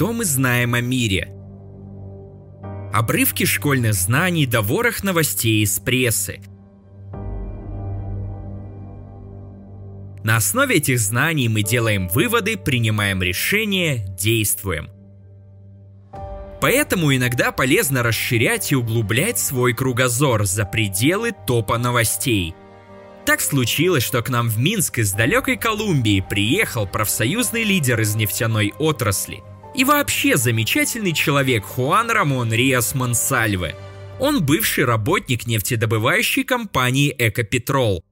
что мы знаем о мире. Обрывки школьных знаний до ворох новостей из прессы. На основе этих знаний мы делаем выводы, принимаем решения, действуем. Поэтому иногда полезно расширять и углублять свой кругозор за пределы топа новостей – так случилось, что к нам в Минск из далекой Колумбии приехал профсоюзный лидер из нефтяной отрасли. И вообще замечательный человек Хуан Рамон Риас Монсальве. Он бывший работник нефтедобывающей компании «Экопетрол»,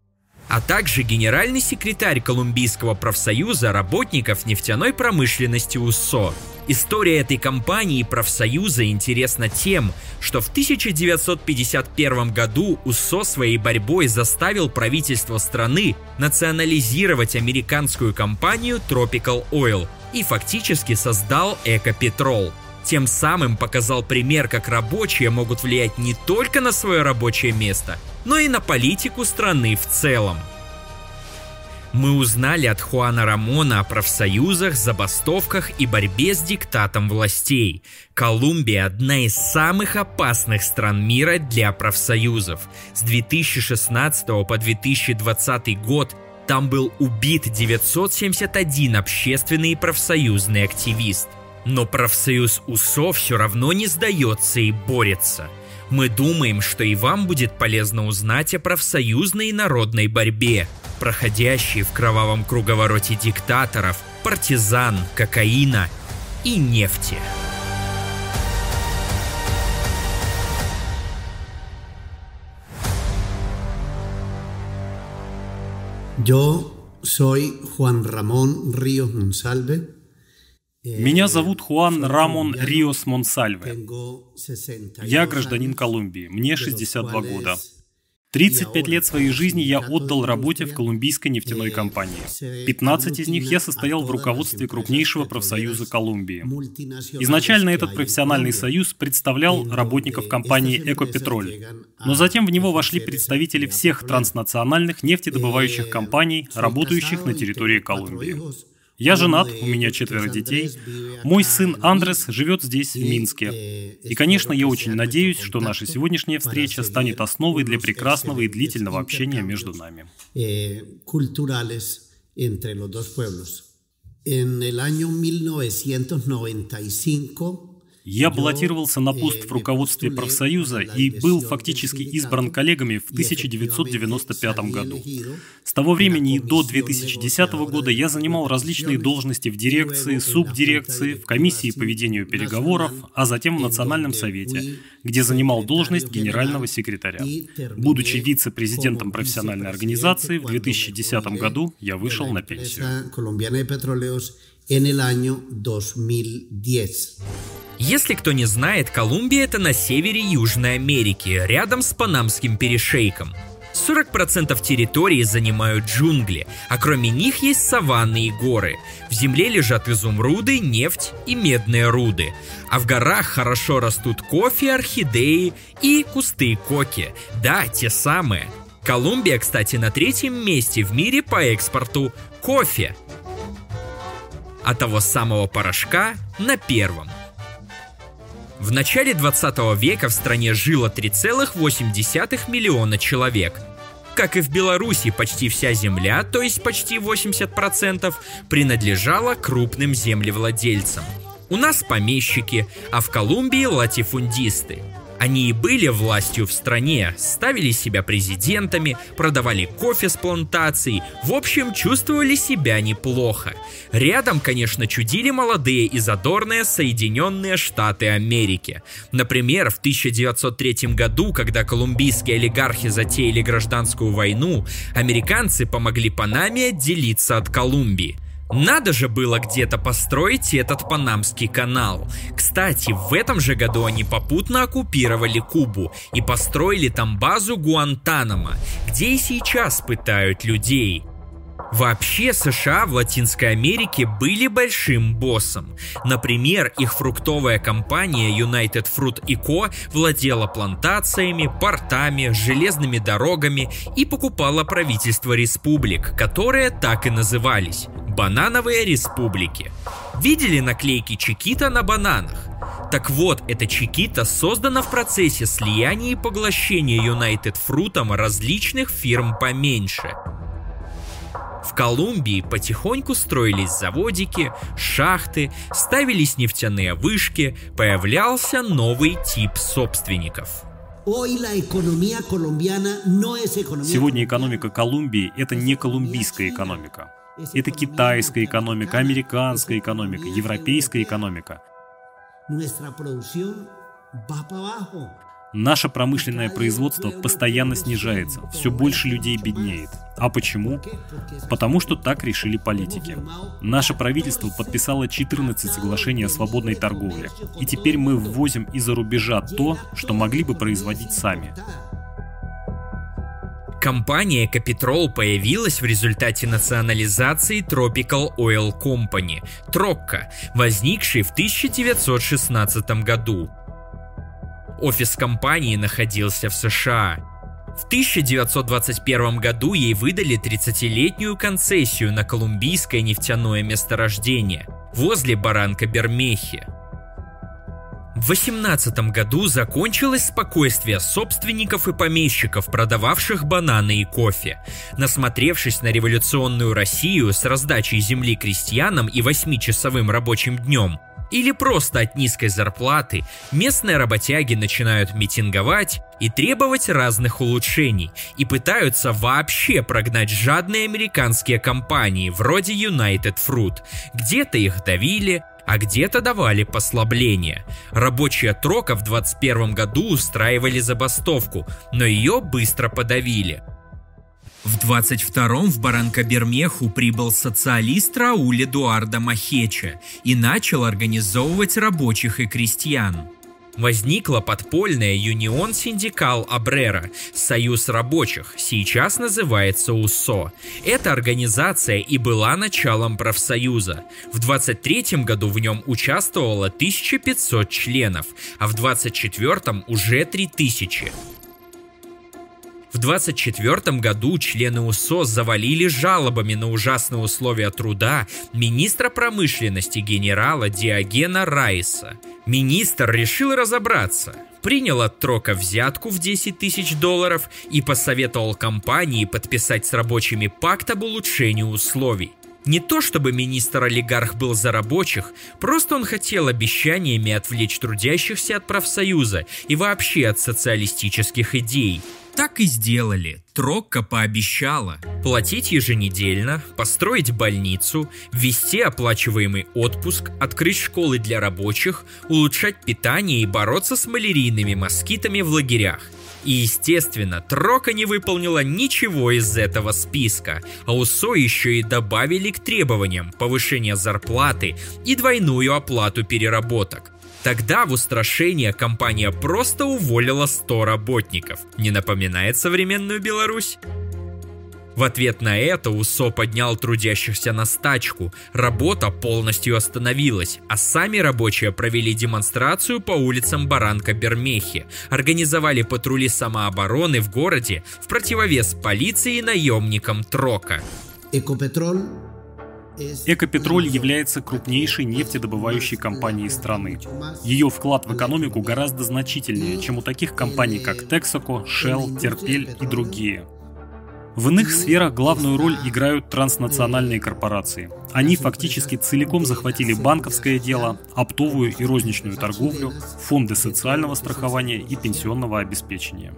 а также генеральный секретарь Колумбийского профсоюза работников нефтяной промышленности УСО – История этой компании и профсоюза интересна тем, что в 1951 году УСО своей борьбой заставил правительство страны национализировать американскую компанию Tropical Oil и фактически создал Экопетрол. Тем самым показал пример, как рабочие могут влиять не только на свое рабочее место, но и на политику страны в целом. Мы узнали от Хуана Рамона о профсоюзах, забастовках и борьбе с диктатом властей. Колумбия – одна из самых опасных стран мира для профсоюзов. С 2016 по 2020 год там был убит 971 общественный и профсоюзный активист. Но профсоюз УСО все равно не сдается и борется. Мы думаем, что и вам будет полезно узнать о профсоюзной и народной борьбе, проходящей в кровавом круговороте диктаторов, партизан, кокаина и нефти. Yo soy Juan Ramón Ríos Monsalve. Меня зовут Хуан Рамон Риос Монсальве. Я гражданин Колумбии, мне 62 года. 35 лет своей жизни я отдал работе в колумбийской нефтяной компании. 15 из них я состоял в руководстве крупнейшего профсоюза Колумбии. Изначально этот профессиональный союз представлял работников компании «Экопетроль», но затем в него вошли представители всех транснациональных нефтедобывающих компаний, работающих на территории Колумбии. Я женат, у меня четверо детей. Мой сын Андрес живет здесь, в Минске. И, конечно, я очень надеюсь, что наша сегодняшняя встреча станет основой для прекрасного и длительного общения между нами. En el año 1995 я баллотировался на пост в руководстве профсоюза и был фактически избран коллегами в 1995 году. С того времени и до 2010 года я занимал различные должности в дирекции, субдирекции, в комиссии по ведению переговоров, а затем в Национальном совете, где занимал должность генерального секретаря. Будучи вице-президентом профессиональной организации, в 2010 году я вышел на пенсию. Если кто не знает, Колумбия это на севере Южной Америки, рядом с Панамским перешейком. 40% территории занимают джунгли, а кроме них есть саванны и горы. В земле лежат изумруды, нефть и медные руды. А в горах хорошо растут кофе, орхидеи и кусты коки. Да, те самые. Колумбия, кстати, на третьем месте в мире по экспорту кофе. А того самого порошка на первом. В начале 20 века в стране жило 3,8 миллиона человек. Как и в Беларуси, почти вся земля, то есть почти 80%, принадлежала крупным землевладельцам. У нас помещики, а в Колумбии латифундисты – они и были властью в стране, ставили себя президентами, продавали кофе с плантацией, в общем, чувствовали себя неплохо. Рядом, конечно, чудили молодые и задорные Соединенные Штаты Америки. Например, в 1903 году, когда колумбийские олигархи затеяли гражданскую войну, американцы помогли Панаме отделиться от Колумбии – надо же было где-то построить этот Панамский канал. Кстати, в этом же году они попутно оккупировали Кубу и построили там базу Гуантанамо, где и сейчас пытают людей. Вообще США в Латинской Америке были большим боссом. Например, их фруктовая компания United Fruit Co. владела плантациями, портами, железными дорогами и покупала правительство республик, которые так и назывались – банановые республики. Видели наклейки Чикита на бананах? Так вот, эта Чикита создана в процессе слияния и поглощения United Fruit различных фирм поменьше. В Колумбии потихоньку строились заводики, шахты, ставились нефтяные вышки, появлялся новый тип собственников. Сегодня экономика Колумбии – это не колумбийская экономика. Это китайская экономика, американская экономика, европейская экономика. Наше промышленное производство постоянно снижается, все больше людей беднеет. А почему? Потому что так решили политики. Наше правительство подписало 14 соглашений о свободной торговле. И теперь мы ввозим из-за рубежа то, что могли бы производить сами. Компания Capitrol появилась в результате национализации Tropical Oil Company, Трокка, возникшей в 1916 году. Офис компании находился в США. В 1921 году ей выдали 30-летнюю концессию на колумбийское нефтяное месторождение возле баранка Бермехи – в 18 году закончилось спокойствие собственников и помещиков, продававших бананы и кофе. Насмотревшись на революционную Россию с раздачей земли крестьянам и восьмичасовым рабочим днем, или просто от низкой зарплаты, местные работяги начинают митинговать и требовать разных улучшений и пытаются вообще прогнать жадные американские компании вроде United Fruit. Где-то их давили, а где-то давали послабление. Рабочие Трока в 21 году устраивали забастовку, но ее быстро подавили. В 22-м в Баранкобермеху прибыл социалист Рауль Эдуарда Махеча и начал организовывать рабочих и крестьян возникла подпольная Юнион Синдикал Абрера, Союз рабочих, сейчас называется УСО. Эта организация и была началом профсоюза. В 23 году в нем участвовало 1500 членов, а в 24 уже 3000. В 24 году члены УСО завалили жалобами на ужасные условия труда министра промышленности генерала Диогена Райса. Министр решил разобраться, принял от Трока взятку в 10 тысяч долларов и посоветовал компании подписать с рабочими пакт об улучшении условий. Не то чтобы министр-олигарх был за рабочих, просто он хотел обещаниями отвлечь трудящихся от профсоюза и вообще от социалистических идей. Так и сделали. Трокка пообещала платить еженедельно, построить больницу, ввести оплачиваемый отпуск, открыть школы для рабочих, улучшать питание и бороться с малярийными москитами в лагерях. И, естественно, Трока не выполнила ничего из этого списка, а УСО еще и добавили к требованиям повышение зарплаты и двойную оплату переработок. Тогда в устрашение компания просто уволила 100 работников. Не напоминает современную Беларусь? В ответ на это УСО поднял трудящихся на стачку. Работа полностью остановилась, а сами рабочие провели демонстрацию по улицам Баранка Бермехи, организовали патрули самообороны в городе в противовес полиции и наемникам Трока. Экопетрол Экопетроль является крупнейшей нефтедобывающей компанией страны. Ее вклад в экономику гораздо значительнее, чем у таких компаний, как Texaco, Shell, Терпель и другие. В иных сферах главную роль играют транснациональные корпорации. Они фактически целиком захватили банковское дело, оптовую и розничную торговлю, фонды социального страхования и пенсионного обеспечения.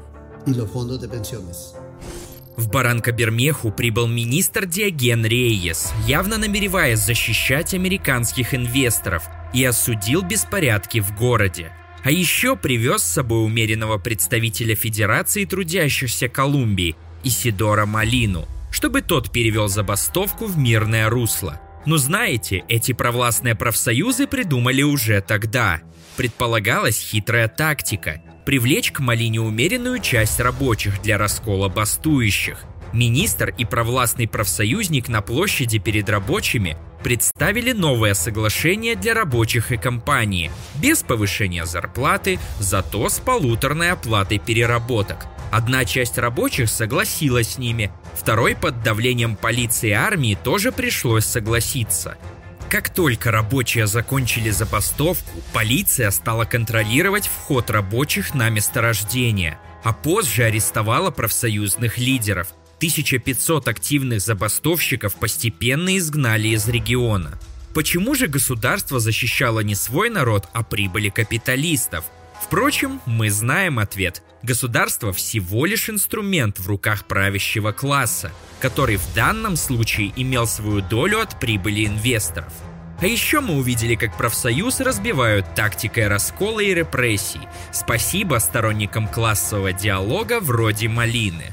В Баранко-Бермеху прибыл министр Диоген Рейес, явно намереваясь защищать американских инвесторов, и осудил беспорядки в городе. А еще привез с собой умеренного представителя Федерации трудящихся Колумбии Исидора Малину, чтобы тот перевел забастовку в мирное русло. Но знаете, эти провластные профсоюзы придумали уже тогда. Предполагалась хитрая тактика привлечь к Малине умеренную часть рабочих для раскола бастующих. Министр и провластный профсоюзник на площади перед рабочими представили новое соглашение для рабочих и компании, без повышения зарплаты, зато с полуторной оплатой переработок. Одна часть рабочих согласилась с ними, второй под давлением полиции и армии тоже пришлось согласиться. Как только рабочие закончили забастовку, полиция стала контролировать вход рабочих на месторождение, а позже арестовала профсоюзных лидеров. 1500 активных забастовщиков постепенно изгнали из региона. Почему же государство защищало не свой народ, а прибыли капиталистов? Впрочем, мы знаем ответ. Государство всего лишь инструмент в руках правящего класса, который в данном случае имел свою долю от прибыли инвесторов. А еще мы увидели, как профсоюз разбивают тактикой раскола и репрессий. Спасибо сторонникам классового диалога вроде Малины.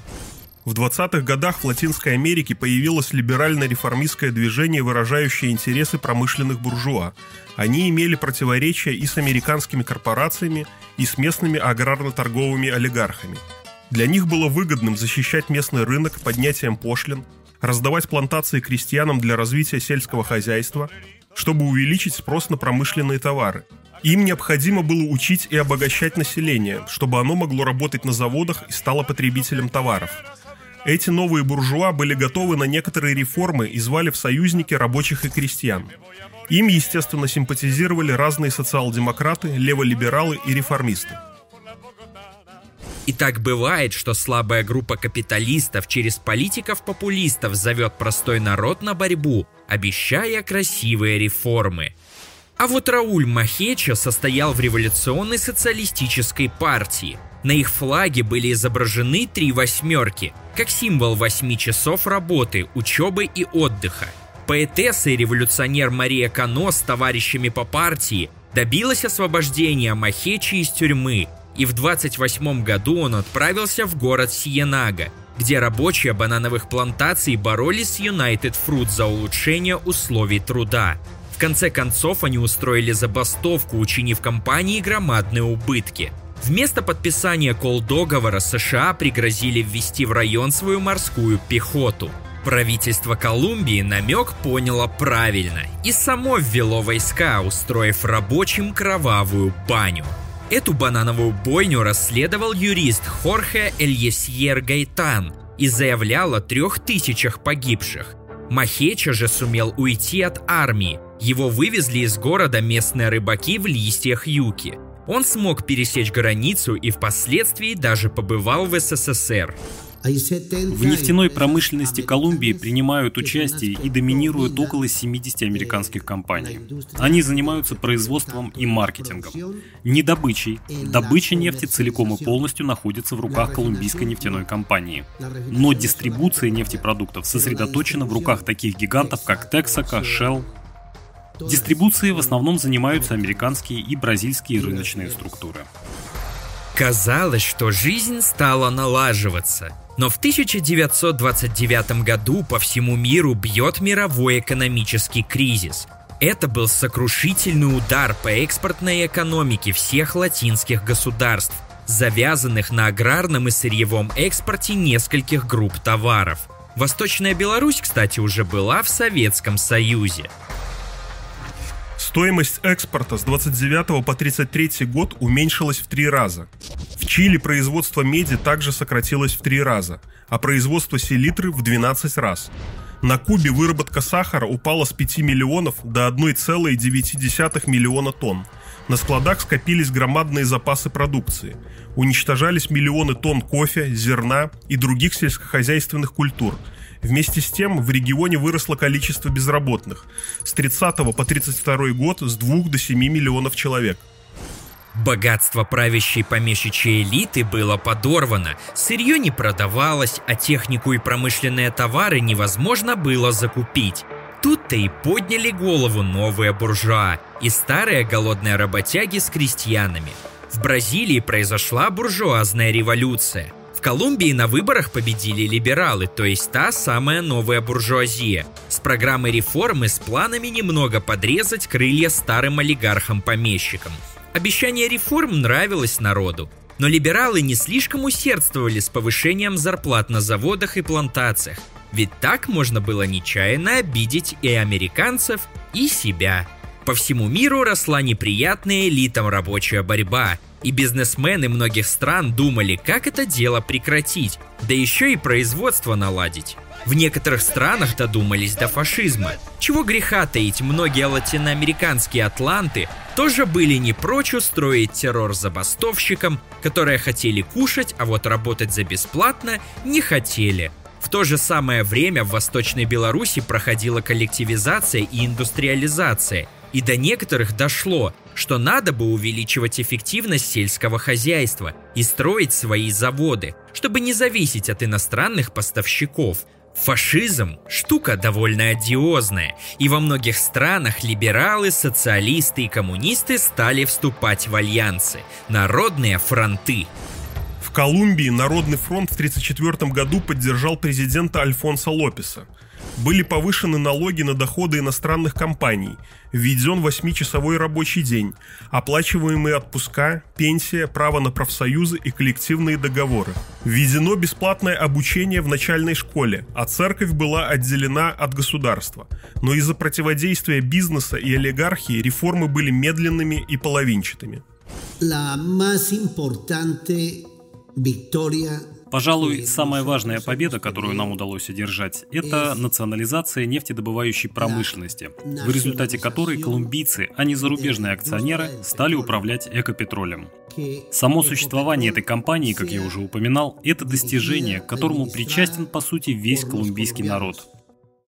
В 20-х годах в Латинской Америке появилось либерально-реформистское движение, выражающее интересы промышленных буржуа. Они имели противоречия и с американскими корпорациями, и с местными аграрно-торговыми олигархами. Для них было выгодным защищать местный рынок поднятием пошлин, раздавать плантации крестьянам для развития сельского хозяйства, чтобы увеличить спрос на промышленные товары. Им необходимо было учить и обогащать население, чтобы оно могло работать на заводах и стало потребителем товаров – эти новые буржуа были готовы на некоторые реформы и звали в союзники рабочих и крестьян. Им, естественно, симпатизировали разные социал-демократы, леволибералы и реформисты. И так бывает, что слабая группа капиталистов через политиков-популистов зовет простой народ на борьбу, обещая красивые реформы. А вот Рауль Махеча состоял в революционной социалистической партии – на их флаге были изображены три восьмерки, как символ восьми часов работы, учебы и отдыха. Поэтесса и революционер Мария Кано с товарищами по партии добилась освобождения Махечи из тюрьмы, и в 28 году он отправился в город Сиенага, где рабочие банановых плантаций боролись с United Fruit за улучшение условий труда. В конце концов они устроили забастовку, учинив компании громадные убытки – Вместо подписания кол-договора США пригрозили ввести в район свою морскую пехоту. Правительство Колумбии намек поняло правильно и само ввело войска, устроив рабочим кровавую баню. Эту банановую бойню расследовал юрист Хорхе Эльесьер Гайтан и заявлял о трех тысячах погибших. Махеча же сумел уйти от армии. Его вывезли из города местные рыбаки в листьях юки – он смог пересечь границу и впоследствии даже побывал в СССР. В нефтяной промышленности Колумбии принимают участие и доминируют около 70 американских компаний. Они занимаются производством и маркетингом. Не добычей. Добыча нефти целиком и полностью находится в руках колумбийской нефтяной компании. Но дистрибуция нефтепродуктов сосредоточена в руках таких гигантов, как Texaco, Shell, Дистрибуцией в основном занимаются американские и бразильские рыночные структуры. Казалось, что жизнь стала налаживаться. Но в 1929 году по всему миру бьет мировой экономический кризис. Это был сокрушительный удар по экспортной экономике всех латинских государств, завязанных на аграрном и сырьевом экспорте нескольких групп товаров. Восточная Беларусь, кстати, уже была в Советском Союзе. Стоимость экспорта с 29 по 33 год уменьшилась в три раза. В Чили производство меди также сократилось в три раза, а производство селитры в 12 раз. На Кубе выработка сахара упала с 5 миллионов до 1,9 миллиона тонн. На складах скопились громадные запасы продукции. Уничтожались миллионы тонн кофе, зерна и других сельскохозяйственных культур – Вместе с тем в регионе выросло количество безработных с 30 по 32 год с 2 до 7 миллионов человек. Богатство правящей помещичьей элиты было подорвано, сырье не продавалось, а технику и промышленные товары невозможно было закупить. Тут-то и подняли голову новые буржуа и старые голодные работяги с крестьянами. В Бразилии произошла буржуазная революция. В Колумбии на выборах победили либералы, то есть та самая новая буржуазия, с программой реформы с планами немного подрезать крылья старым олигархам-помещикам. Обещание реформ нравилось народу, но либералы не слишком усердствовали с повышением зарплат на заводах и плантациях, ведь так можно было нечаянно обидеть и американцев, и себя. По всему миру росла неприятная элитам рабочая борьба, и бизнесмены многих стран думали, как это дело прекратить, Да еще и производство наладить. В некоторых странах додумались до фашизма. Чего греха таить, многие латиноамериканские атланты тоже были не прочь устроить террор забастовщикам, которые хотели кушать, а вот работать за бесплатно не хотели. В то же самое время в Восточной Беларуси проходила коллективизация и индустриализация, и до некоторых дошло, что надо бы увеличивать эффективность сельского хозяйства и строить свои заводы, чтобы не зависеть от иностранных поставщиков. Фашизм – штука довольно одиозная, и во многих странах либералы, социалисты и коммунисты стали вступать в альянсы – народные фронты. В Колумбии Народный фронт в 1934 году поддержал президента Альфонса Лопеса – были повышены налоги на доходы иностранных компаний, введен 8-часовой рабочий день, оплачиваемые отпуска, пенсия, право на профсоюзы и коллективные договоры. Введено бесплатное обучение в начальной школе, а церковь была отделена от государства. Но из-за противодействия бизнеса и олигархии реформы были медленными и половинчатыми. La más importante victoria Пожалуй, самая важная победа, которую нам удалось одержать, это национализация нефтедобывающей промышленности, в результате которой колумбийцы, а не зарубежные акционеры, стали управлять экопетролем. Само существование этой компании, как я уже упоминал, это достижение, к которому причастен по сути весь колумбийский народ.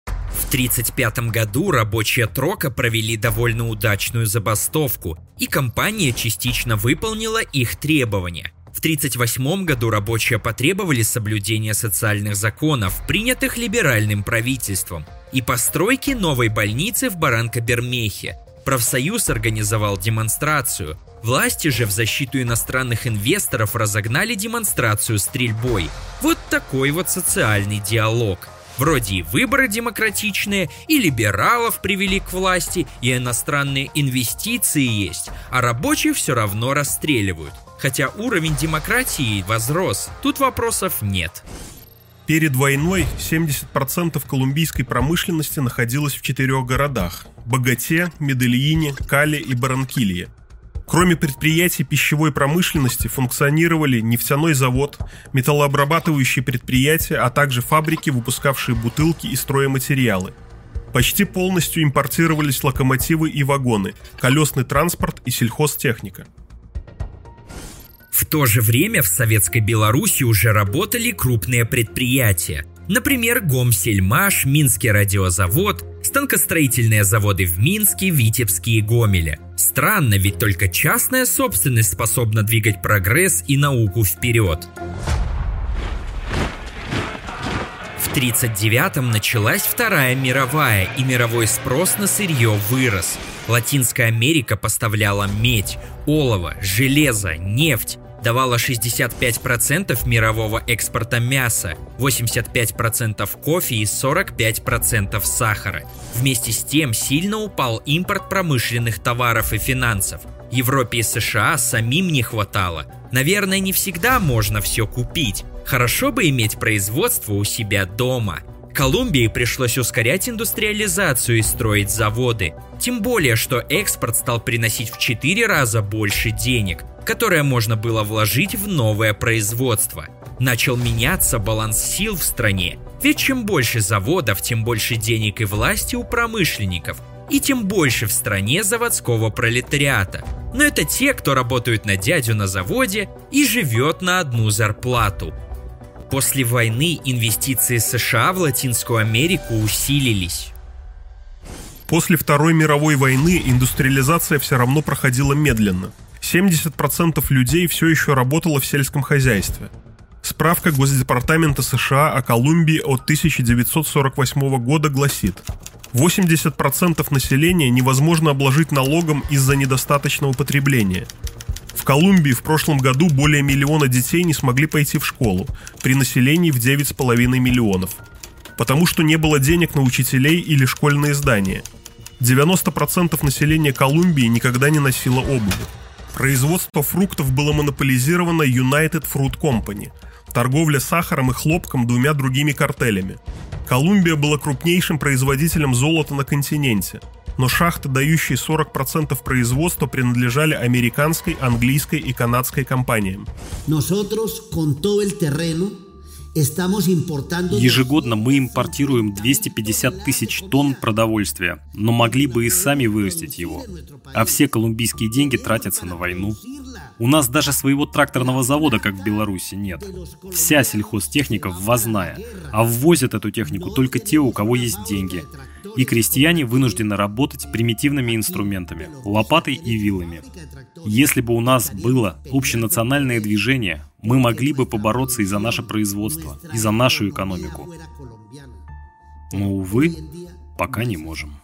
В 1935 году рабочие Трока провели довольно удачную забастовку, и компания частично выполнила их требования. В 1938 году рабочие потребовали соблюдения социальных законов, принятых либеральным правительством, и постройки новой больницы в Баранко-Бермехе. Профсоюз организовал демонстрацию. Власти же в защиту иностранных инвесторов разогнали демонстрацию стрельбой. Вот такой вот социальный диалог. Вроде и выборы демократичные, и либералов привели к власти, и иностранные инвестиции есть, а рабочие все равно расстреливают. Хотя уровень демократии возрос, тут вопросов нет. Перед войной 70% колумбийской промышленности находилось в четырех городах – Богате, Медельине, Кале и Баранкилье. Кроме предприятий пищевой промышленности функционировали нефтяной завод, металлообрабатывающие предприятия, а также фабрики, выпускавшие бутылки и стройматериалы. Почти полностью импортировались локомотивы и вагоны, колесный транспорт и сельхозтехника – в то же время в Советской Беларуси уже работали крупные предприятия. Например, Гомсельмаш, Минский радиозавод, станкостроительные заводы в Минске, Витебске и Гомеле. Странно, ведь только частная собственность способна двигать прогресс и науку вперед. В 1939-м началась Вторая мировая, и мировой спрос на сырье вырос. Латинская Америка поставляла медь, олово, железо, нефть, давала 65% мирового экспорта мяса, 85% кофе и 45% сахара. Вместе с тем сильно упал импорт промышленных товаров и финансов. Европе и США самим не хватало. Наверное, не всегда можно все купить. Хорошо бы иметь производство у себя дома – Колумбии пришлось ускорять индустриализацию и строить заводы. Тем более, что экспорт стал приносить в 4 раза больше денег, которые можно было вложить в новое производство. Начал меняться баланс сил в стране, ведь чем больше заводов, тем больше денег и власти у промышленников, и тем больше в стране заводского пролетариата. Но это те, кто работают на дядю на заводе и живет на одну зарплату – После войны инвестиции США в Латинскую Америку усилились. После Второй мировой войны индустриализация все равно проходила медленно. 70% людей все еще работало в сельском хозяйстве. Справка Госдепартамента США о Колумбии от 1948 года гласит, 80% населения невозможно обложить налогом из-за недостаточного потребления – в Колумбии в прошлом году более миллиона детей не смогли пойти в школу, при населении в 9,5 миллионов. Потому что не было денег на учителей или школьные здания. 90% населения Колумбии никогда не носило обуви. Производство фруктов было монополизировано United Fruit Company, торговля сахаром и хлопком двумя другими картелями. Колумбия была крупнейшим производителем золота на континенте – но шахты, дающие 40% производства, принадлежали американской, английской и канадской компаниям. Nosotros con todo el terreno Ежегодно мы импортируем 250 тысяч тонн продовольствия, но могли бы и сами вырастить его. А все колумбийские деньги тратятся на войну. У нас даже своего тракторного завода, как в Беларуси, нет. Вся сельхозтехника ввозная, а ввозят эту технику только те, у кого есть деньги. И крестьяне вынуждены работать примитивными инструментами – лопатой и вилами. Если бы у нас было общенациональное движение, мы могли бы побороться и за наше производство, и за нашу экономику. Но, увы, пока не можем.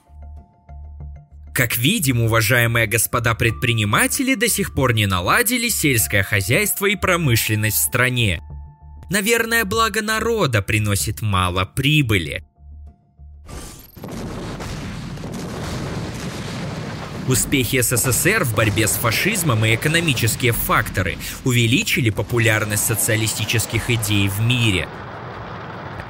Как видим, уважаемые господа предприниматели до сих пор не наладили сельское хозяйство и промышленность в стране. Наверное, благо народа приносит мало прибыли. Успехи СССР в борьбе с фашизмом и экономические факторы увеличили популярность социалистических идей в мире –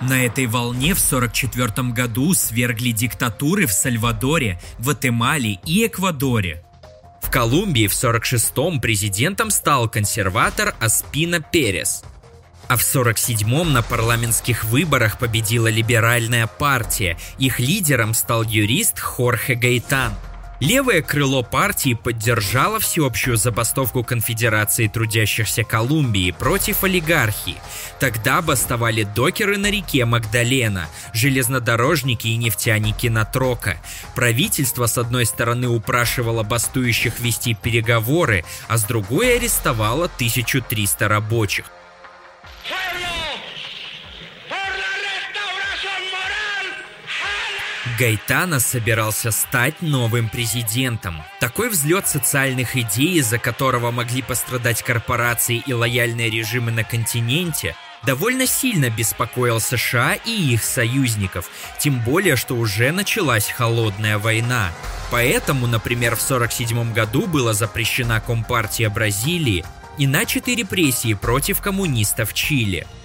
на этой волне в 1944 году свергли диктатуры в Сальвадоре, Гватемале и Эквадоре. В Колумбии в 1946-м президентом стал консерватор Аспина Перес. А в 1947-м на парламентских выборах победила либеральная партия. Их лидером стал юрист Хорхе Гайтан – Левое крыло партии поддержало всеобщую забастовку Конфедерации трудящихся Колумбии против олигархии. Тогда бастовали докеры на реке Магдалена, железнодорожники и нефтяники на Трока. Правительство с одной стороны упрашивало бастующих вести переговоры, а с другой арестовало 1300 рабочих. Гайтана собирался стать новым президентом. Такой взлет социальных идей, из-за которого могли пострадать корпорации и лояльные режимы на континенте, довольно сильно беспокоил США и их союзников, тем более, что уже началась холодная война. Поэтому, например, в 1947 году была запрещена Компартия Бразилии и начаты репрессии против коммунистов Чили –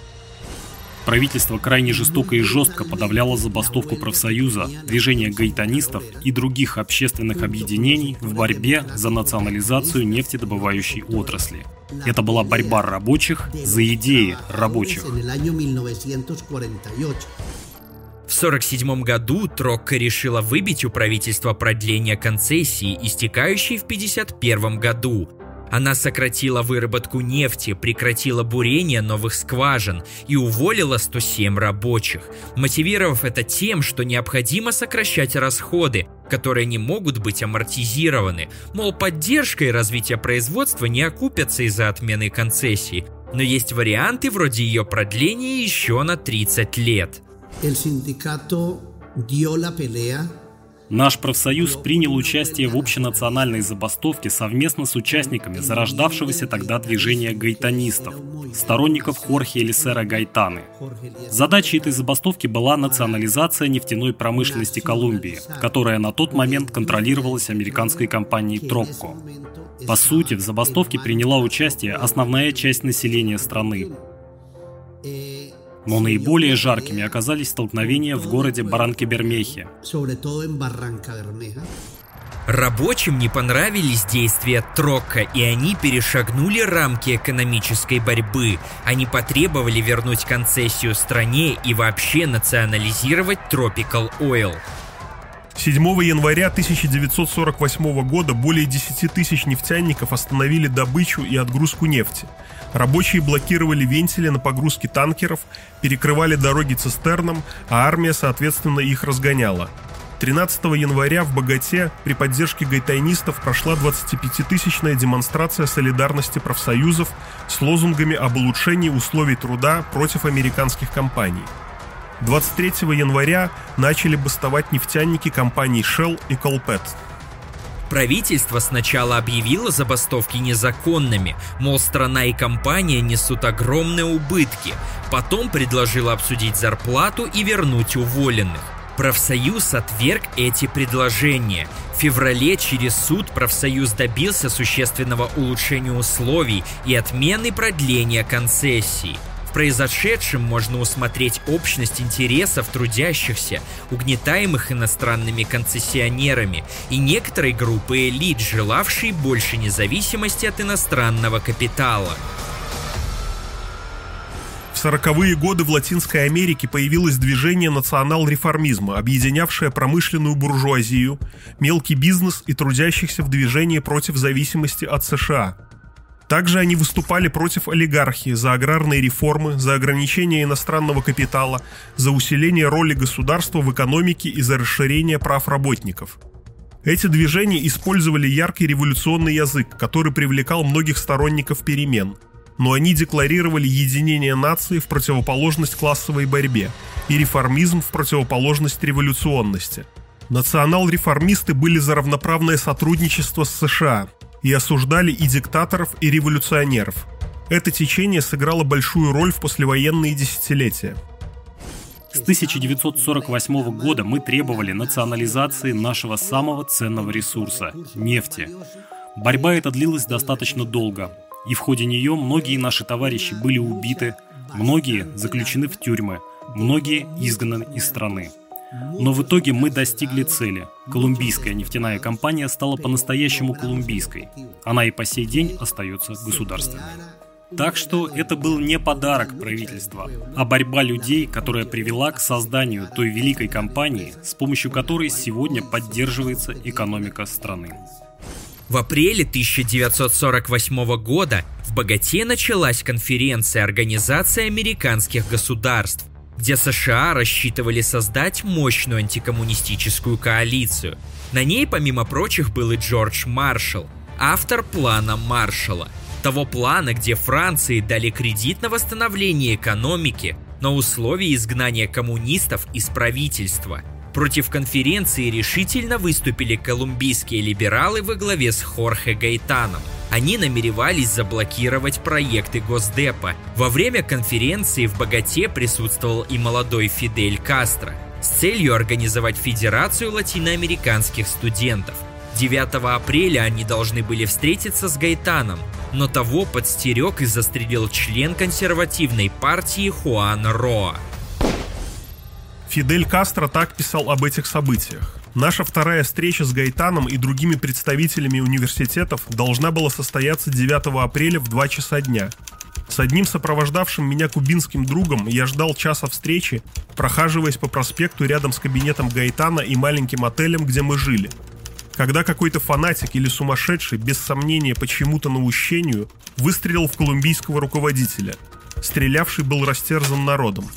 Правительство крайне жестоко и жестко подавляло забастовку профсоюза, движение гайтанистов и других общественных объединений в борьбе за национализацию нефтедобывающей отрасли. Это была борьба рабочих за идеи рабочих. В 1947 году Трокко решила выбить у правительства продление концессии, истекающей в 1951 году, она сократила выработку нефти, прекратила бурение новых скважин и уволила 107 рабочих, мотивировав это тем, что необходимо сокращать расходы, которые не могут быть амортизированы. Мол, поддержка и развитие производства не окупятся из-за отмены концессии, но есть варианты вроде ее продления еще на 30 лет. El sindicato dio la pelea Наш профсоюз принял участие в общенациональной забастовке совместно с участниками зарождавшегося тогда движения гайтанистов, сторонников Хорхе Элисера Гайтаны. Задачей этой забастовки была национализация нефтяной промышленности Колумбии, которая на тот момент контролировалась американской компанией Тропко. По сути, в забастовке приняла участие основная часть населения страны. Но наиболее жаркими оказались столкновения в городе Баранкебермехе. Рабочим не понравились действия Трока, и они перешагнули рамки экономической борьбы. Они потребовали вернуть концессию стране и вообще национализировать Tropical Oil. 7 января 1948 года более 10 тысяч нефтяников остановили добычу и отгрузку нефти. Рабочие блокировали вентили на погрузке танкеров, перекрывали дороги цистернам, а армия, соответственно, их разгоняла. 13 января в Богате при поддержке гайтайнистов прошла 25-тысячная демонстрация солидарности профсоюзов с лозунгами об улучшении условий труда против американских компаний. 23 января начали бастовать нефтяники компаний Shell и Colpet – Правительство сначала объявило забастовки незаконными, мол, страна и компания несут огромные убытки. Потом предложило обсудить зарплату и вернуть уволенных. Профсоюз отверг эти предложения. В феврале через суд профсоюз добился существенного улучшения условий и отмены продления концессий произошедшем можно усмотреть общность интересов трудящихся, угнетаемых иностранными концессионерами и некоторой группы элит, желавшей больше независимости от иностранного капитала. В сороковые годы в Латинской Америке появилось движение национал-реформизма, объединявшее промышленную буржуазию, мелкий бизнес и трудящихся в движении против зависимости от США. Также они выступали против олигархии, за аграрные реформы, за ограничение иностранного капитала, за усиление роли государства в экономике и за расширение прав работников. Эти движения использовали яркий революционный язык, который привлекал многих сторонников перемен – но они декларировали единение нации в противоположность классовой борьбе и реформизм в противоположность революционности. Национал-реформисты были за равноправное сотрудничество с США и осуждали и диктаторов, и революционеров. Это течение сыграло большую роль в послевоенные десятилетия. С 1948 года мы требовали национализации нашего самого ценного ресурса – нефти. Борьба эта длилась достаточно долго, и в ходе нее многие наши товарищи были убиты, многие заключены в тюрьмы, многие изгнаны из страны. Но в итоге мы достигли цели. Колумбийская нефтяная компания стала по-настоящему колумбийской. Она и по сей день остается государственной. Так что это был не подарок правительства, а борьба людей, которая привела к созданию той великой компании, с помощью которой сегодня поддерживается экономика страны. В апреле 1948 года в Богате началась конференция Организации американских государств, где США рассчитывали создать мощную антикоммунистическую коалицию. На ней, помимо прочих, был и Джордж Маршалл, автор плана Маршалла, того плана, где Франции дали кредит на восстановление экономики на условии изгнания коммунистов из правительства – Против конференции решительно выступили колумбийские либералы во главе с Хорхе Гайтаном. Они намеревались заблокировать проекты Госдепа. Во время конференции в Богате присутствовал и молодой Фидель Кастро с целью организовать Федерацию латиноамериканских студентов. 9 апреля они должны были встретиться с Гайтаном, но того подстерег и застрелил член консервативной партии Хуан Роа. Фидель Кастро так писал об этих событиях. Наша вторая встреча с Гайтаном и другими представителями университетов должна была состояться 9 апреля в 2 часа дня. С одним сопровождавшим меня кубинским другом я ждал часа встречи, прохаживаясь по проспекту рядом с кабинетом Гайтана и маленьким отелем, где мы жили. Когда какой-то фанатик или сумасшедший, без сомнения почему-то наущению, выстрелил в колумбийского руководителя. Стрелявший был растерзан народом.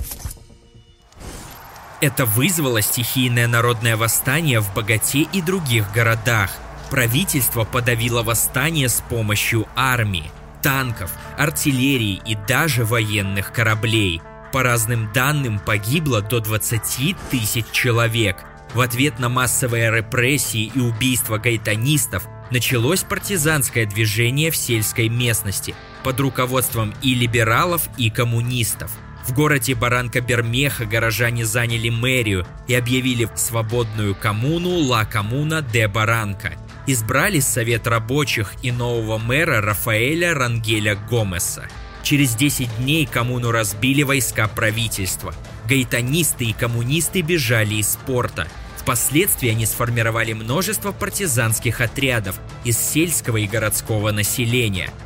Это вызвало стихийное народное восстание в Богате и других городах. Правительство подавило восстание с помощью армии, танков, артиллерии и даже военных кораблей. По разным данным погибло до 20 тысяч человек. В ответ на массовые репрессии и убийства гайтанистов началось партизанское движение в сельской местности под руководством и либералов, и коммунистов – в городе Баранка-Бермеха горожане заняли мэрию и объявили свободную коммуну Ла Коммуна де Баранка. Избрали совет рабочих и нового мэра Рафаэля Рангеля Гомеса. Через 10 дней коммуну разбили войска правительства. Гайтанисты и коммунисты бежали из порта. Впоследствии они сформировали множество партизанских отрядов из сельского и городского населения –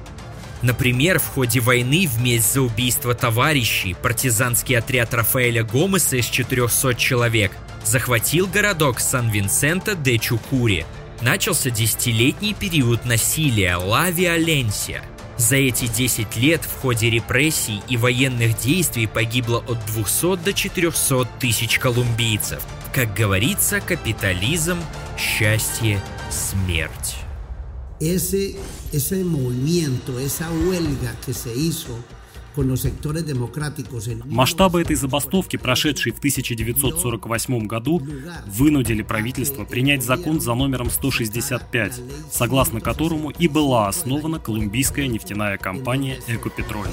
Например, в ходе войны в месть за убийство товарищей партизанский отряд Рафаэля Гомеса из 400 человек захватил городок Сан-Винсента де Чукури. Начался десятилетний период насилия Ла Виоленсия. За эти 10 лет в ходе репрессий и военных действий погибло от 200 до 400 тысяч колумбийцев. Как говорится, капитализм, счастье, смерть. Ese, ese movimiento, esa huelga que se hizo Масштабы этой забастовки, прошедшей в 1948 году, вынудили правительство принять закон за номером 165, согласно которому и была основана колумбийская нефтяная компания «Экопетроль».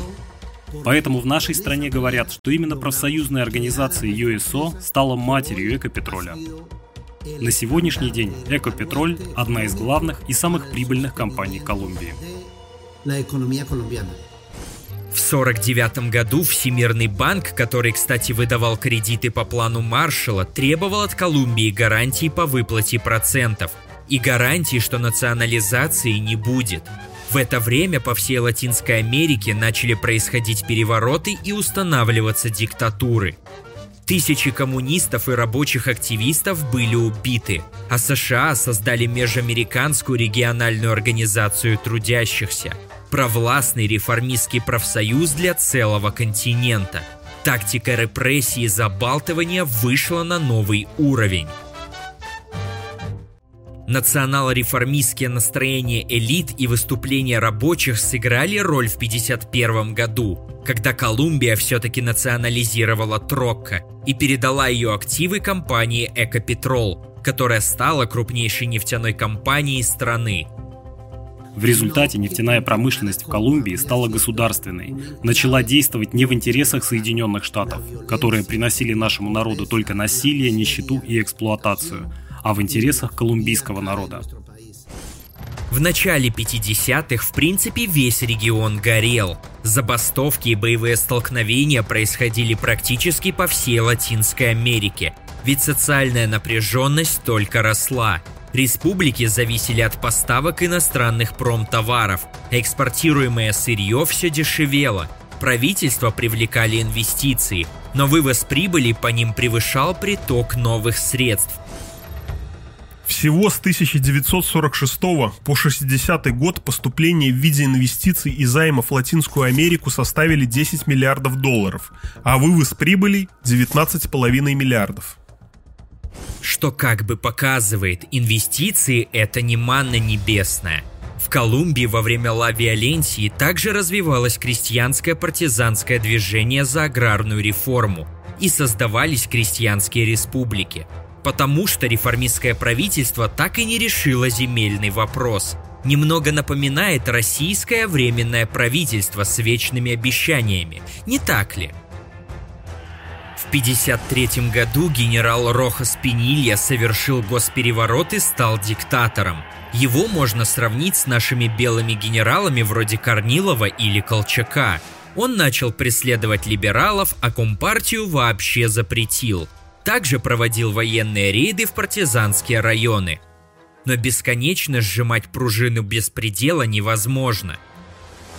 Поэтому в нашей стране говорят, что именно профсоюзная организация ЮСО стала матерью экопетроля. На сегодняшний день Экопетроль – одна из главных и самых прибыльных компаний Колумбии. В 1949 году Всемирный банк, который, кстати, выдавал кредиты по плану Маршалла, требовал от Колумбии гарантий по выплате процентов и гарантий, что национализации не будет. В это время по всей Латинской Америке начали происходить перевороты и устанавливаться диктатуры. Тысячи коммунистов и рабочих активистов были убиты, а США создали межамериканскую региональную организацию трудящихся – провластный реформистский профсоюз для целого континента. Тактика репрессии и забалтывания вышла на новый уровень. Национал-реформистские настроения элит и выступления рабочих сыграли роль в 1951 году, когда Колумбия все-таки национализировала Трокко и передала ее активы компании Экопетрол, которая стала крупнейшей нефтяной компанией страны. В результате нефтяная промышленность в Колумбии стала государственной, начала действовать не в интересах Соединенных Штатов, которые приносили нашему народу только насилие, нищету и эксплуатацию – а в интересах колумбийского народа. В начале 50-х, в принципе, весь регион горел. Забастовки и боевые столкновения происходили практически по всей Латинской Америке, ведь социальная напряженность только росла. Республики зависели от поставок иностранных промтоваров, экспортируемое сырье все дешевело. Правительство привлекали инвестиции, но вывоз прибыли по ним превышал приток новых средств. Всего с 1946 по 60 год поступления в виде инвестиций и займов в Латинскую Америку составили 10 миллиардов долларов, а вывоз прибылей 19,5 миллиардов. Что как бы показывает, инвестиции – это не манна небесная. В Колумбии во время Ла Виоленсии также развивалось крестьянское партизанское движение за аграрную реформу и создавались крестьянские республики – Потому что реформистское правительство так и не решило земельный вопрос. Немного напоминает российское временное правительство с вечными обещаниями, не так ли? В 1953 году генерал Рохас Пенилья совершил госпереворот и стал диктатором. Его можно сравнить с нашими белыми генералами вроде Корнилова или Колчака. Он начал преследовать либералов, а Компартию вообще запретил – также проводил военные рейды в партизанские районы. Но бесконечно сжимать пружину без предела невозможно.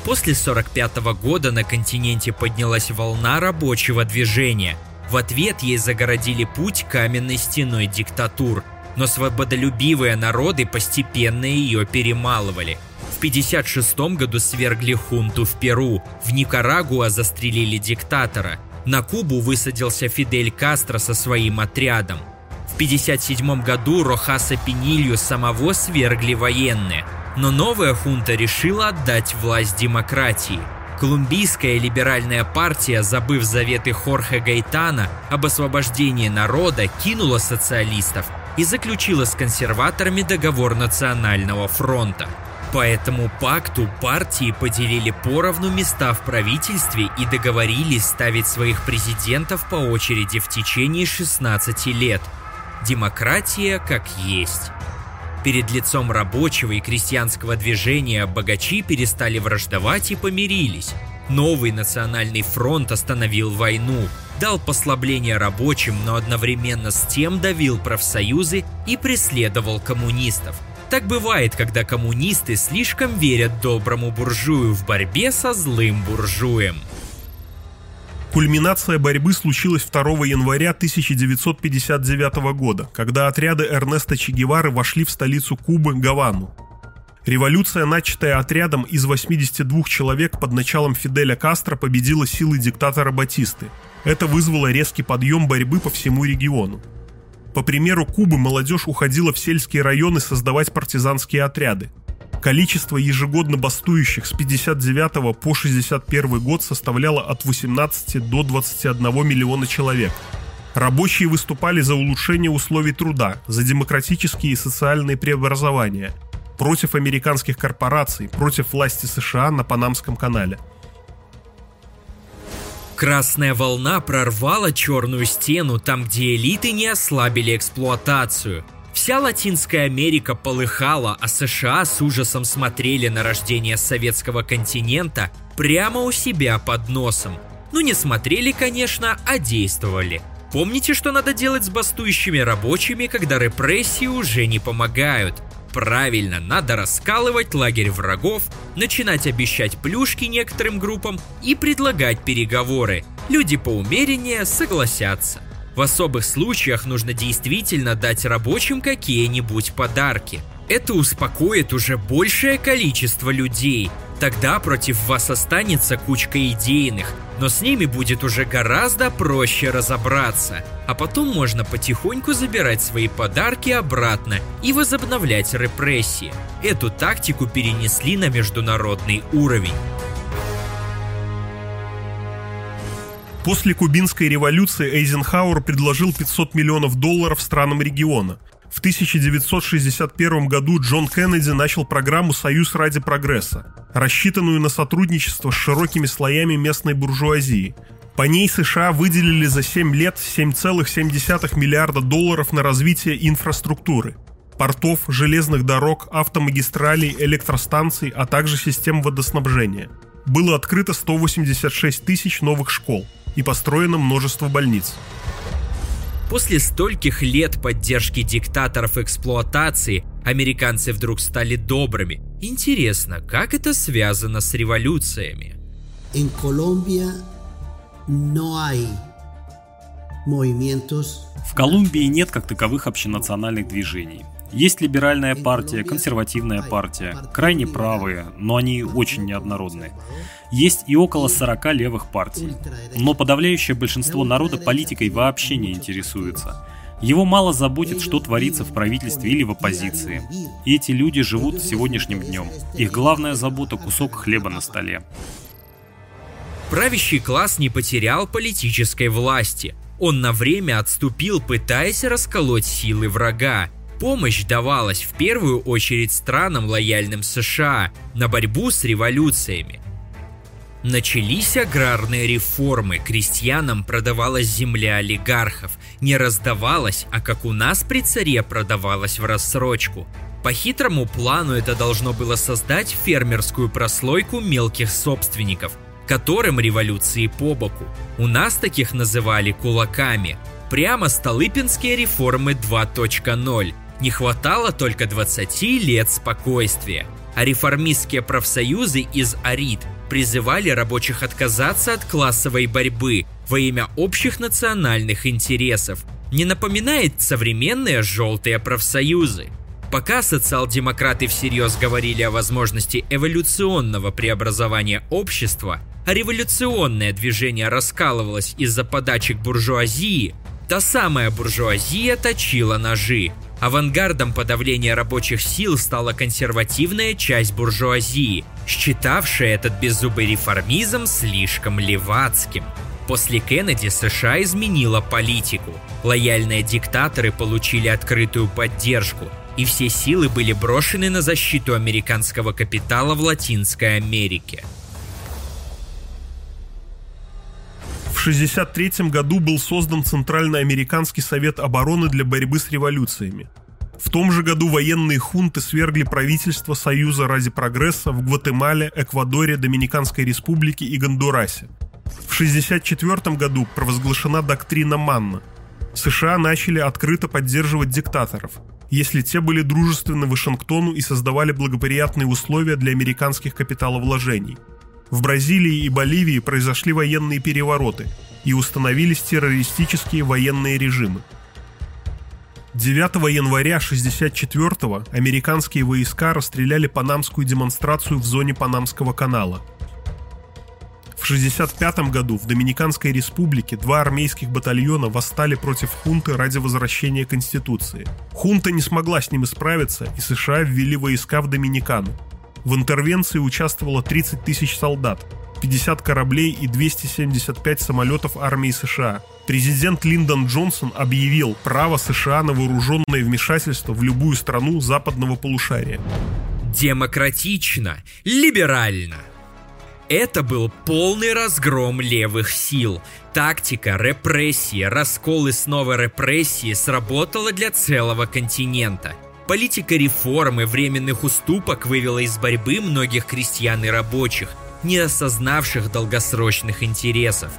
После 45 года на континенте поднялась волна рабочего движения. В ответ ей загородили путь каменной стеной диктатур, но свободолюбивые народы постепенно ее перемалывали. В 56 году свергли хунту в Перу, в Никарагуа застрелили диктатора – на Кубу высадился Фидель Кастро со своим отрядом. В 1957 году Рохаса Пенилью самого свергли военные, но новая хунта решила отдать власть демократии. Колумбийская либеральная партия, забыв заветы Хорхе Гайтана об освобождении народа, кинула социалистов и заключила с консерваторами договор Национального фронта – по этому пакту партии поделили поровну места в правительстве и договорились ставить своих президентов по очереди в течение 16 лет. Демократия как есть. Перед лицом рабочего и крестьянского движения богачи перестали враждовать и помирились. Новый национальный фронт остановил войну, дал послабление рабочим, но одновременно с тем давил профсоюзы и преследовал коммунистов – так бывает, когда коммунисты слишком верят доброму буржую в борьбе со злым буржуем. Кульминация борьбы случилась 2 января 1959 года, когда отряды Эрнеста Че Гевары вошли в столицу Кубы Гавану. Революция, начатая отрядом из 82 человек под началом Фиделя Кастро, победила силы диктатора Батисты. Это вызвало резкий подъем борьбы по всему региону. По примеру Кубы молодежь уходила в сельские районы создавать партизанские отряды. Количество ежегодно бастующих с 59 по 61 год составляло от 18 до 21 миллиона человек. Рабочие выступали за улучшение условий труда, за демократические и социальные преобразования, против американских корпораций, против власти США на Панамском канале – Красная волна прорвала черную стену там, где элиты не ослабили эксплуатацию. Вся Латинская Америка полыхала, а США с ужасом смотрели на рождение советского континента прямо у себя под носом. Ну не смотрели, конечно, а действовали. Помните, что надо делать с бастующими рабочими, когда репрессии уже не помогают? Правильно, надо раскалывать лагерь врагов, начинать обещать плюшки некоторым группам и предлагать переговоры. Люди поумереннее согласятся. В особых случаях нужно действительно дать рабочим какие-нибудь подарки. Это успокоит уже большее количество людей. Тогда против вас останется кучка идейных, но с ними будет уже гораздо проще разобраться. А потом можно потихоньку забирать свои подарки обратно и возобновлять репрессии. Эту тактику перенесли на международный уровень. После кубинской революции Эйзенхауэр предложил 500 миллионов долларов странам региона. В 1961 году Джон Кеннеди начал программу «Союз ради прогресса», рассчитанную на сотрудничество с широкими слоями местной буржуазии. По ней США выделили за 7 лет 7,7 миллиарда долларов на развитие инфраструктуры – портов, железных дорог, автомагистралей, электростанций, а также систем водоснабжения. Было открыто 186 тысяч новых школ – и построено множество больниц. После стольких лет поддержки диктаторов эксплуатации американцы вдруг стали добрыми. Интересно, как это связано с революциями? En Colombia no hay movimientos в Колумбии нет как таковых общенациональных движений. Есть либеральная партия, консервативная партия, крайне правые, но они очень неоднородные. Есть и около 40 левых партий. Но подавляющее большинство народа политикой вообще не интересуется. Его мало заботит, что творится в правительстве или в оппозиции. И эти люди живут сегодняшним днем. Их главная забота – кусок хлеба на столе. Правящий класс не потерял политической власти. Он на время отступил, пытаясь расколоть силы врага. Помощь давалась в первую очередь странам, лояльным США, на борьбу с революциями. Начались аграрные реформы, крестьянам продавалась земля олигархов, не раздавалась, а как у нас при царе продавалась в рассрочку. По хитрому плану это должно было создать фермерскую прослойку мелких собственников, которым революции по боку. У нас таких называли кулаками. Прямо Столыпинские реформы 2.0. Не хватало только 20 лет спокойствия. А реформистские профсоюзы из АРИД призывали рабочих отказаться от классовой борьбы во имя общих национальных интересов. Не напоминает современные желтые профсоюзы. Пока социал-демократы всерьез говорили о возможности эволюционного преобразования общества, а революционное движение раскалывалось из-за подачек буржуазии, та самая буржуазия точила ножи. Авангардом подавления рабочих сил стала консервативная часть буржуазии, считавшая этот беззубый реформизм слишком левацким. После Кеннеди США изменила политику. Лояльные диктаторы получили открытую поддержку, и все силы были брошены на защиту американского капитала в Латинской Америке. 1963 году был создан Центральный американский совет обороны для борьбы с революциями. В том же году военные хунты свергли правительство Союза ради прогресса в Гватемале, Эквадоре, Доминиканской республике и Гондурасе. В 1964 году провозглашена доктрина Манна. США начали открыто поддерживать диктаторов, если те были дружественны Вашингтону и создавали благоприятные условия для американских капиталовложений – в Бразилии и Боливии произошли военные перевороты и установились террористические военные режимы. 9 января 1964 американские войска расстреляли панамскую демонстрацию в зоне Панамского канала. В 1965 году в Доминиканской республике два армейских батальона восстали против хунты ради возвращения Конституции. Хунта не смогла с ним справиться, и США ввели войска в Доминикану. В интервенции участвовало 30 тысяч солдат, 50 кораблей и 275 самолетов армии США. Президент Линдон Джонсон объявил право США на вооруженное вмешательство в любую страну западного полушария. Демократично, либерально. Это был полный разгром левых сил. Тактика, репрессии, раскол и снова репрессии сработала для целого континента – Политика реформ и временных уступок вывела из борьбы многих крестьян и рабочих, не осознавших долгосрочных интересов.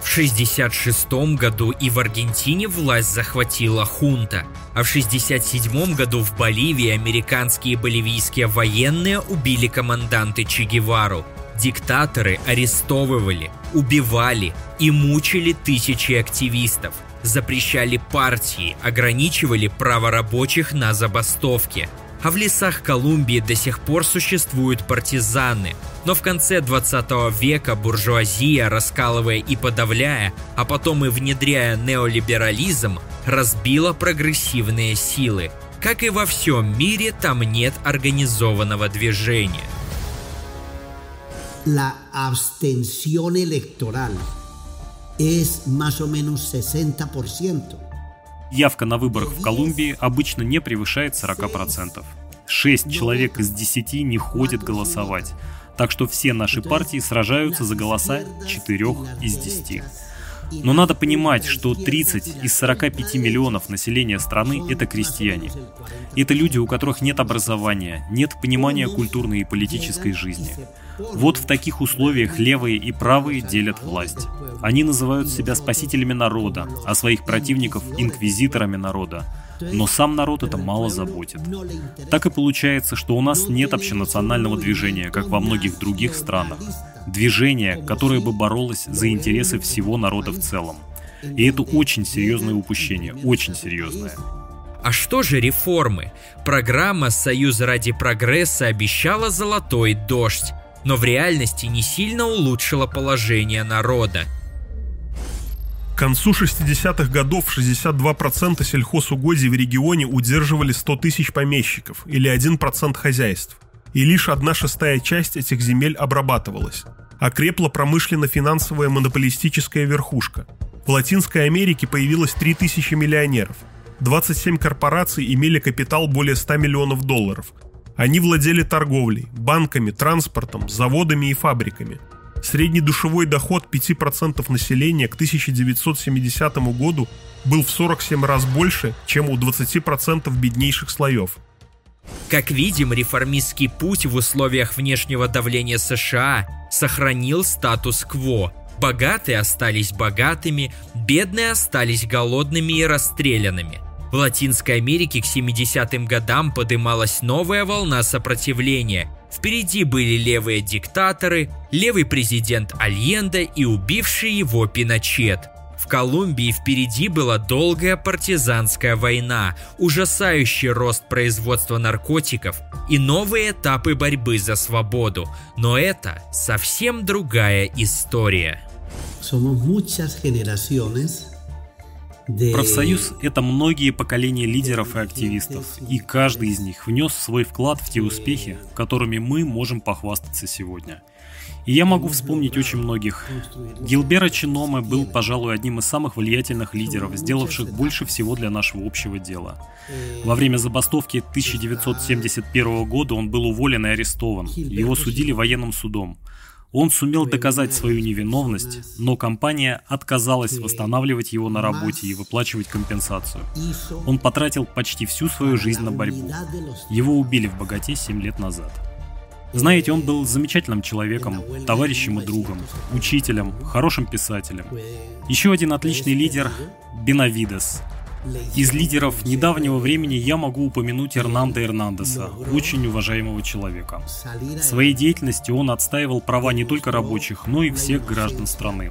В 1966 году и в Аргентине власть захватила хунта, а в 1967 году в Боливии американские и боливийские военные убили команданты Че Гевару. Диктаторы арестовывали, убивали и мучили тысячи активистов, запрещали партии, ограничивали право рабочих на забастовки – а в лесах Колумбии до сих пор существуют партизаны. Но в конце 20 века буржуазия, раскалывая и подавляя, а потом и внедряя неолиберализм, разбила прогрессивные силы. Как и во всем мире, там нет организованного движения. La abstención electoral es más o menos 60%. Явка на выборах в Колумбии обычно не превышает 40%. 6 человек из 10 не ходят голосовать. Так что все наши партии сражаются за голоса 4 из 10. Но надо понимать, что 30 из 45 миллионов населения страны – это крестьяне. Это люди, у которых нет образования, нет понимания культурной и политической жизни. Вот в таких условиях левые и правые делят власть. Они называют себя спасителями народа, а своих противников – инквизиторами народа. Но сам народ это мало заботит. Так и получается, что у нас нет общенационального движения, как во многих других странах. Движение, которое бы боролось за интересы всего народа в целом. И это очень серьезное упущение, очень серьезное. А что же реформы? Программа «Союз ради прогресса» обещала золотой дождь, но в реальности не сильно улучшила положение народа. К концу 60-х годов 62% сельхозугодий в регионе удерживали 100 тысяч помещиков или 1% хозяйств и лишь одна шестая часть этих земель обрабатывалась. Окрепла промышленно-финансовая монополистическая верхушка. В Латинской Америке появилось 3000 миллионеров. 27 корпораций имели капитал более 100 миллионов долларов. Они владели торговлей, банками, транспортом, заводами и фабриками. Средний душевой доход 5% населения к 1970 году был в 47 раз больше, чем у 20% беднейших слоев – как видим, реформистский путь в условиях внешнего давления США сохранил статус-кво. Богатые остались богатыми, бедные остались голодными и расстрелянными. В Латинской Америке к 70-м годам подымалась новая волна сопротивления. Впереди были левые диктаторы, левый президент Альенда и убивший его Пиночет – в Колумбии впереди была долгая партизанская война, ужасающий рост производства наркотиков и новые этапы борьбы за свободу. Но это совсем другая история. Профсоюз — это многие поколения лидеров и активистов, и каждый из них внес свой вклад в те успехи, которыми мы можем похвастаться сегодня — и я могу вспомнить очень многих. Гилбера Чиноме был, пожалуй, одним из самых влиятельных лидеров, сделавших больше всего для нашего общего дела. Во время забастовки 1971 года он был уволен и арестован. Его судили военным судом. Он сумел доказать свою невиновность, но компания отказалась восстанавливать его на работе и выплачивать компенсацию. Он потратил почти всю свою жизнь на борьбу. Его убили в богате 7 лет назад. Знаете, он был замечательным человеком, товарищем и другом, учителем, хорошим писателем. Еще один отличный лидер – Бенавидес. Из лидеров недавнего времени я могу упомянуть Эрнанда Эрнандеса, очень уважаемого человека. В своей деятельности он отстаивал права не только рабочих, но и всех граждан страны.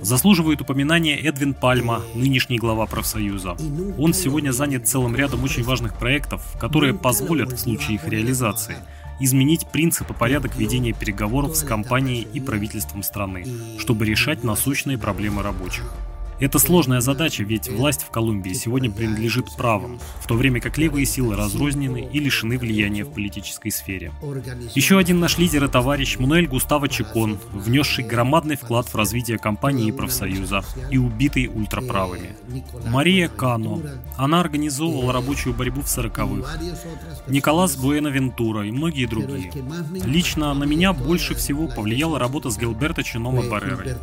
Заслуживает упоминания Эдвин Пальма, нынешний глава профсоюза. Он сегодня занят целым рядом очень важных проектов, которые позволят в случае их реализации – изменить принцип и порядок ведения переговоров с компанией и правительством страны, чтобы решать насущные проблемы рабочих. Это сложная задача, ведь власть в Колумбии сегодня принадлежит правым, в то время как левые силы разрознены и лишены влияния в политической сфере. Еще один наш лидер и товарищ Мануэль Густаво Чекон, внесший громадный вклад в развитие компании и профсоюза, и убитый ультраправыми. Мария Кано. Она организовывала рабочую борьбу в 40-х. Николас Буэнавентура и многие другие. Лично на меня больше всего повлияла работа с Гилберто Чиномо Баррерой.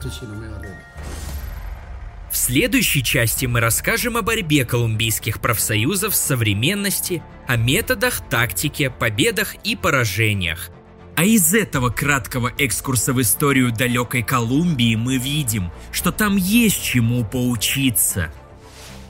В следующей части мы расскажем о борьбе колумбийских профсоюзов с современности, о методах, тактике, победах и поражениях. А из этого краткого экскурса в историю далекой Колумбии мы видим, что там есть чему поучиться.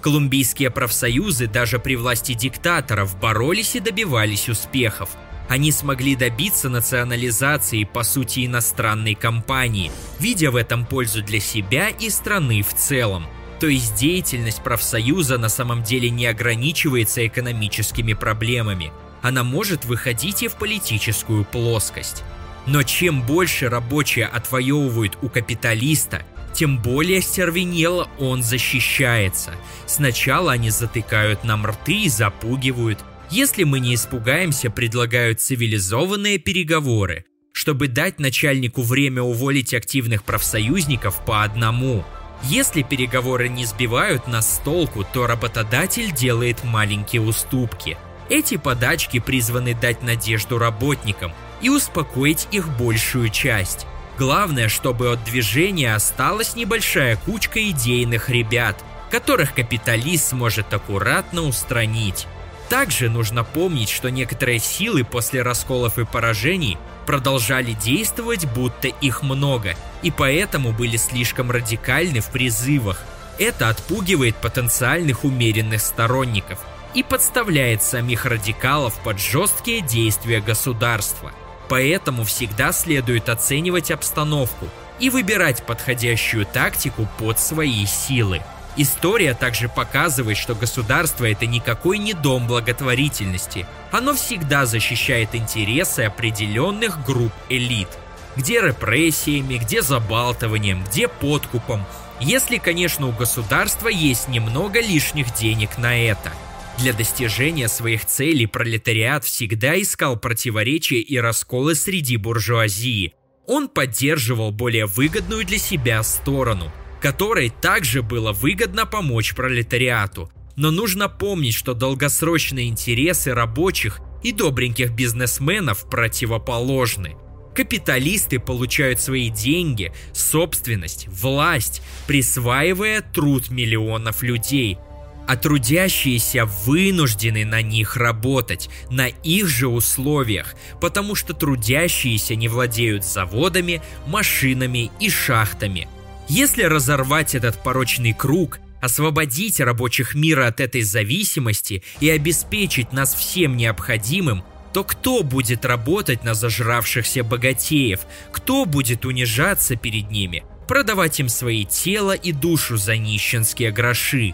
Колумбийские профсоюзы даже при власти диктаторов боролись и добивались успехов. Они смогли добиться национализации, по сути, иностранной компании, видя в этом пользу для себя и страны в целом. То есть деятельность профсоюза на самом деле не ограничивается экономическими проблемами – она может выходить и в политическую плоскость. Но чем больше рабочие отвоевывают у капиталиста, тем более стервенело он защищается. Сначала они затыкают нам рты и запугивают. Если мы не испугаемся, предлагают цивилизованные переговоры, чтобы дать начальнику время уволить активных профсоюзников по одному. Если переговоры не сбивают нас с толку, то работодатель делает маленькие уступки – эти подачки призваны дать надежду работникам и успокоить их большую часть. Главное, чтобы от движения осталась небольшая кучка идейных ребят, которых капиталист сможет аккуратно устранить. Также нужно помнить, что некоторые силы после расколов и поражений продолжали действовать, будто их много, и поэтому были слишком радикальны в призывах. Это отпугивает потенциальных умеренных сторонников – и подставляет самих радикалов под жесткие действия государства. Поэтому всегда следует оценивать обстановку и выбирать подходящую тактику под свои силы. История также показывает, что государство это никакой не дом благотворительности. Оно всегда защищает интересы определенных групп элит. Где репрессиями, где забалтыванием, где подкупом. Если, конечно, у государства есть немного лишних денег на это – для достижения своих целей пролетариат всегда искал противоречия и расколы среди буржуазии. Он поддерживал более выгодную для себя сторону, которой также было выгодно помочь пролетариату. Но нужно помнить, что долгосрочные интересы рабочих и добреньких бизнесменов противоположны. Капиталисты получают свои деньги, собственность, власть, присваивая труд миллионов людей – а трудящиеся вынуждены на них работать, на их же условиях, потому что трудящиеся не владеют заводами, машинами и шахтами. Если разорвать этот порочный круг, освободить рабочих мира от этой зависимости и обеспечить нас всем необходимым, то кто будет работать на зажравшихся богатеев? Кто будет унижаться перед ними? Продавать им свои тело и душу за нищенские гроши?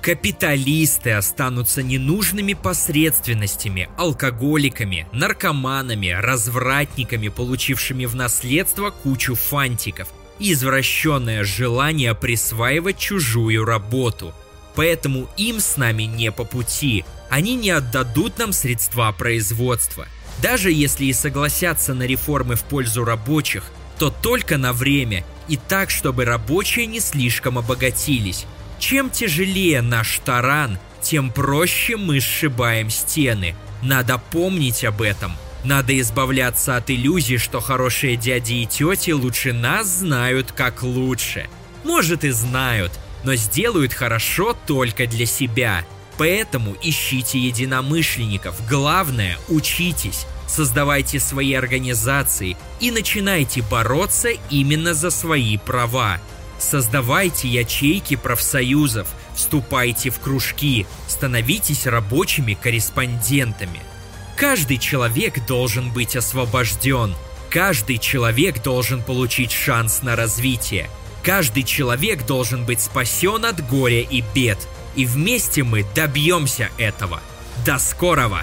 Капиталисты останутся ненужными посредственностями, алкоголиками, наркоманами, развратниками, получившими в наследство кучу фантиков извращенное желание присваивать чужую работу. Поэтому им с нами не по пути. Они не отдадут нам средства производства. Даже если и согласятся на реформы в пользу рабочих, то только на время и так, чтобы рабочие не слишком обогатились. Чем тяжелее наш таран, тем проще мы сшибаем стены. Надо помнить об этом. Надо избавляться от иллюзий, что хорошие дяди и тети лучше нас знают как лучше. Может и знают, но сделают хорошо только для себя. Поэтому ищите единомышленников. Главное, учитесь, создавайте свои организации и начинайте бороться именно за свои права. Создавайте ячейки профсоюзов, вступайте в кружки, становитесь рабочими корреспондентами. Каждый человек должен быть освобожден. Каждый человек должен получить шанс на развитие. Каждый человек должен быть спасен от горя и бед. И вместе мы добьемся этого. До скорого!